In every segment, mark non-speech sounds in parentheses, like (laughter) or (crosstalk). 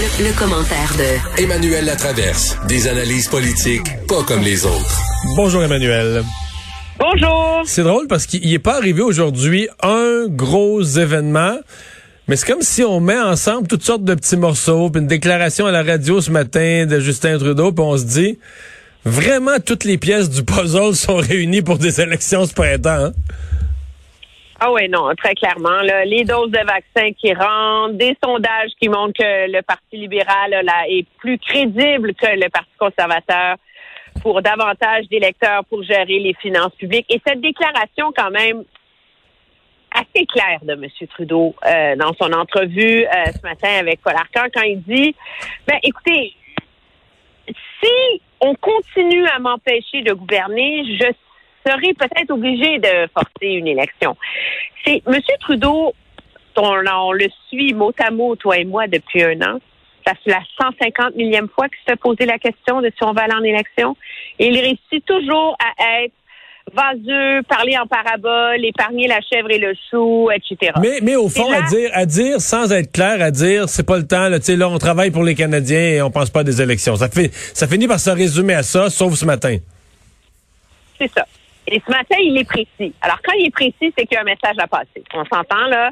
Le, le commentaire de Emmanuel Latraverse. Des analyses politiques pas comme les autres. Bonjour Emmanuel. Bonjour. C'est drôle parce qu'il n'est pas arrivé aujourd'hui un gros événement. Mais c'est comme si on met ensemble toutes sortes de petits morceaux, puis une déclaration à la radio ce matin de Justin Trudeau, puis on se dit, vraiment toutes les pièces du puzzle (laughs) sont réunies pour des élections ce printemps. Hein? Ah oui, non, très clairement. Les doses de vaccins qui rentrent, des sondages qui montrent que le Parti libéral est plus crédible que le Parti conservateur pour davantage d'électeurs pour gérer les finances publiques. Et cette déclaration, quand même, assez claire de M. Trudeau euh, dans son entrevue euh, ce matin avec Paul Arcand quand il dit, ben écoutez, si on continue à m'empêcher de gouverner, je serai peut-être obligé de forcer une élection. C'est M. Trudeau, on, on, le suit mot à mot, toi et moi, depuis un an. Ça fait la 150 millième fois qu'il se fait poser la question de si on va aller en élection. Et il réussit toujours à être vaseux, parler en parabole, épargner la chèvre et le chou, etc. Mais, mais au fond, là, à dire, à dire, sans être clair, à dire, c'est pas le temps, là, tu sais, là, on travaille pour les Canadiens et on pense pas à des élections. Ça fait, ça finit par se résumer à ça, sauf ce matin. C'est ça. Et ce matin, il est précis. Alors, quand il est précis, c'est qu'il y a un message à passer. On s'entend, là.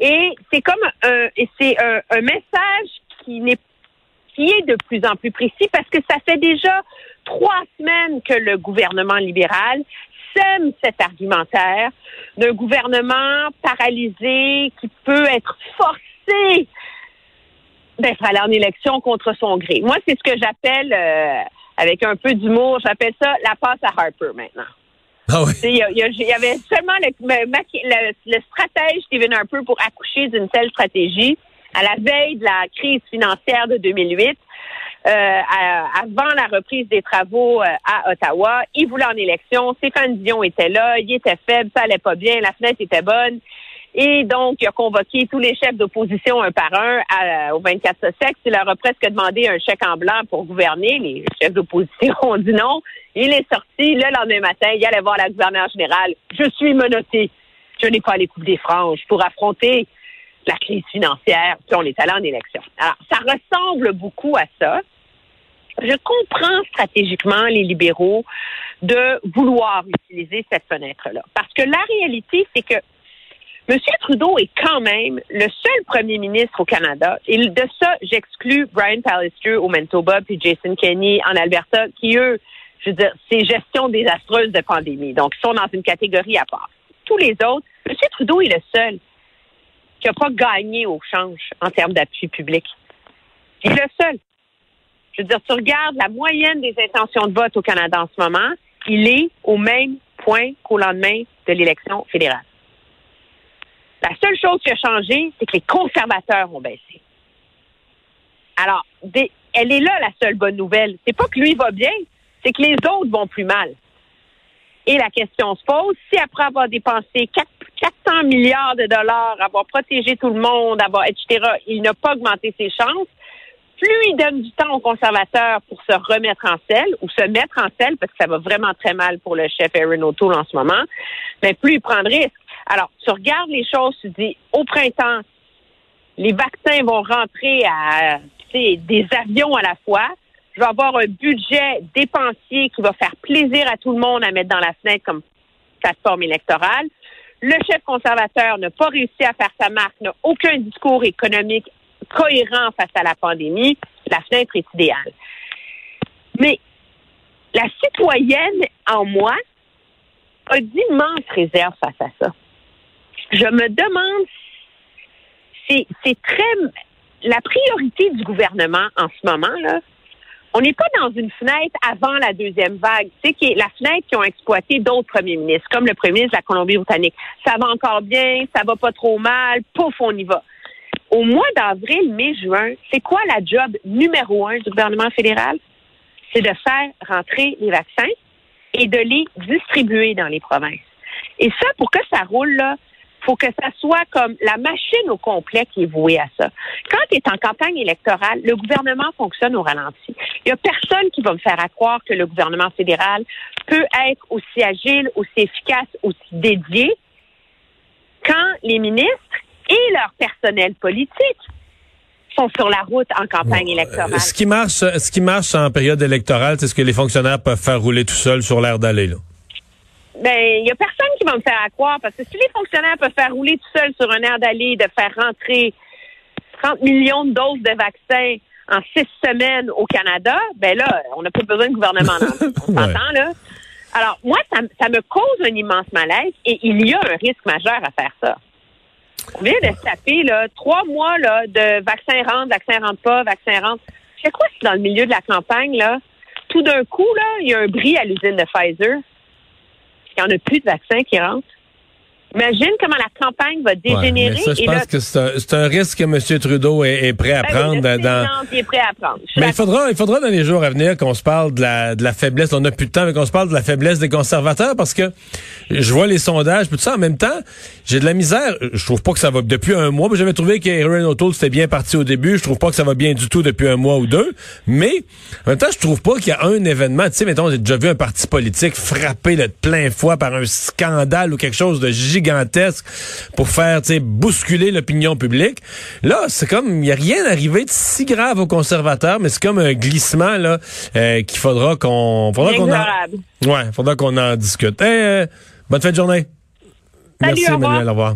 Et c'est comme un, c'est un, un message qui qui est de plus en plus précis parce que ça fait déjà trois semaines que le gouvernement libéral sème cet argumentaire d'un gouvernement paralysé qui peut être forcé d'être allé en élection contre son gré. Moi, c'est ce que j'appelle, euh, avec un peu d'humour, j'appelle ça la passe à Harper maintenant. Il y, avait seulement le, le- le stratège Stephen Harper pour accoucher d'une telle stratégie à la veille de la crise financière de 2008. euh, avant la reprise des travaux euh, à Ottawa, il voulait en élection. Stéphane Dion était là, il était faible, ça allait pas bien, la fenêtre était bonne. Et donc, il a convoqué tous les chefs d'opposition un par un à- au 24 Sussex. Il leur a presque demandé un chèque en blanc pour gouverner. Les chefs d'opposition (laughs) ont dit non. Il est sorti le lendemain matin. Il allait voir la gouverneure générale. Je suis menotté. Je n'ai pas les coupes des franges pour affronter la crise financière. Puis on est allé en élection. Alors, ça ressemble beaucoup à ça. Je comprends stratégiquement les libéraux de vouloir utiliser cette fenêtre-là. Parce que la réalité, c'est que M. Trudeau est quand même le seul premier ministre au Canada, et de ça, j'exclus Brian Pallister au Manitoba puis Jason Kenney en Alberta, qui, eux, je veux dire, c'est gestion désastreuse de pandémie. Donc, ils sont dans une catégorie à part. Tous les autres, M. Trudeau est le seul qui n'a pas gagné au change en termes d'appui public. Il est le seul. Je veux dire, tu regardes la moyenne des intentions de vote au Canada en ce moment, il est au même point qu'au lendemain de l'élection fédérale. La seule chose qui a changé, c'est que les conservateurs ont baissé. Alors, elle est là la seule bonne nouvelle. C'est pas que lui va bien, c'est que les autres vont plus mal. Et la question se pose, si après avoir dépensé 4 400 milliards de dollars, avoir protégé tout le monde, avoir, etc., il n'a pas augmenté ses chances, plus il donne du temps aux conservateurs pour se remettre en selle ou se mettre en selle, parce que ça va vraiment très mal pour le chef Aaron O'Toole en ce moment, mais plus il prend de risques. Alors, tu regardes les choses, tu dis, au printemps, les vaccins vont rentrer à des avions à la fois. Je vais avoir un budget dépensier qui va faire plaisir à tout le monde à mettre dans la fenêtre comme plateforme électorale. Le chef conservateur n'a pas réussi à faire sa marque, n'a aucun discours économique cohérent face à la pandémie. La fenêtre est idéale. Mais la citoyenne en moi a d'immenses réserves face à ça. Je me demande, c'est c'est très la priorité du gouvernement en ce moment là. On n'est pas dans une fenêtre avant la deuxième vague, tu sais, qui est la fenêtre qui ont exploité d'autres premiers ministres, comme le premier ministre de la Colombie-Britannique. Ça va encore bien, ça va pas trop mal, pouf, on y va. Au mois d'avril, mai, juin, c'est quoi la job numéro un du gouvernement fédéral? C'est de faire rentrer les vaccins et de les distribuer dans les provinces. Et ça, pour que ça roule, là, faut que ça soit comme la machine au complet qui est vouée à ça. Quand tu es en campagne électorale, le gouvernement fonctionne au ralenti. Il n'y a personne qui va me faire croire que le gouvernement fédéral peut être aussi agile, aussi efficace, aussi dédié quand les ministres et leur personnel politique sont sur la route en campagne électorale. Euh, ce qui marche, ce qui marche en période électorale, c'est ce que les fonctionnaires peuvent faire rouler tout seuls sur l'air d'aller. Là. Ben, il y a personne qui va me faire croire parce que si les fonctionnaires peuvent faire rouler tout seuls sur un air d'aller, de faire rentrer 30 millions de doses de vaccins en six semaines au Canada, ben là, on n'a pas besoin de gouvernement. (laughs) on s'entend, là? Alors, moi, ça, ça, me cause un immense malaise et il y a un risque majeur à faire ça. On vient de se taper, là, trois mois, là, de vaccin rentre, vaccin rentre pas, vaccin rentre. Je sais quoi si dans le milieu de la campagne, là, tout d'un coup, là, il y a un bris à l'usine de Pfizer. Il n'y en a plus de vaccins qui rentrent. Imagine comment la campagne va dégénérer. Ouais, ça, je pense que c'est un, un, risque que M. Trudeau est, est prêt à ben prendre. Oui, dans... Il est prêt à prendre. Mais il faudra, il faudra dans les jours à venir qu'on se parle de la, de la faiblesse. On n'a plus de temps, mais qu'on se parle de la faiblesse des conservateurs parce que je vois les sondages, tout ça. En même temps, j'ai de la misère. Je trouve pas que ça va depuis un mois. J'avais trouvé qu'Aaron O'Toole c'était bien parti au début. Je trouve pas que ça va bien du tout depuis un mois ou deux. Mais en même temps, je trouve pas qu'il y a un événement. Tu sais, mettons, j'ai déjà vu un parti politique frappé de plein fois par un scandale ou quelque chose de gigantesque pour faire bousculer l'opinion publique. Là, c'est comme il n'y a rien arrivé de si grave aux conservateurs, mais c'est comme un glissement là euh, qu'il faudra qu'on faudra qu'on en... ouais, faudra qu'on en discute. Hey, euh, bonne fin de journée. Salut, Merci Emmanuel, au revoir.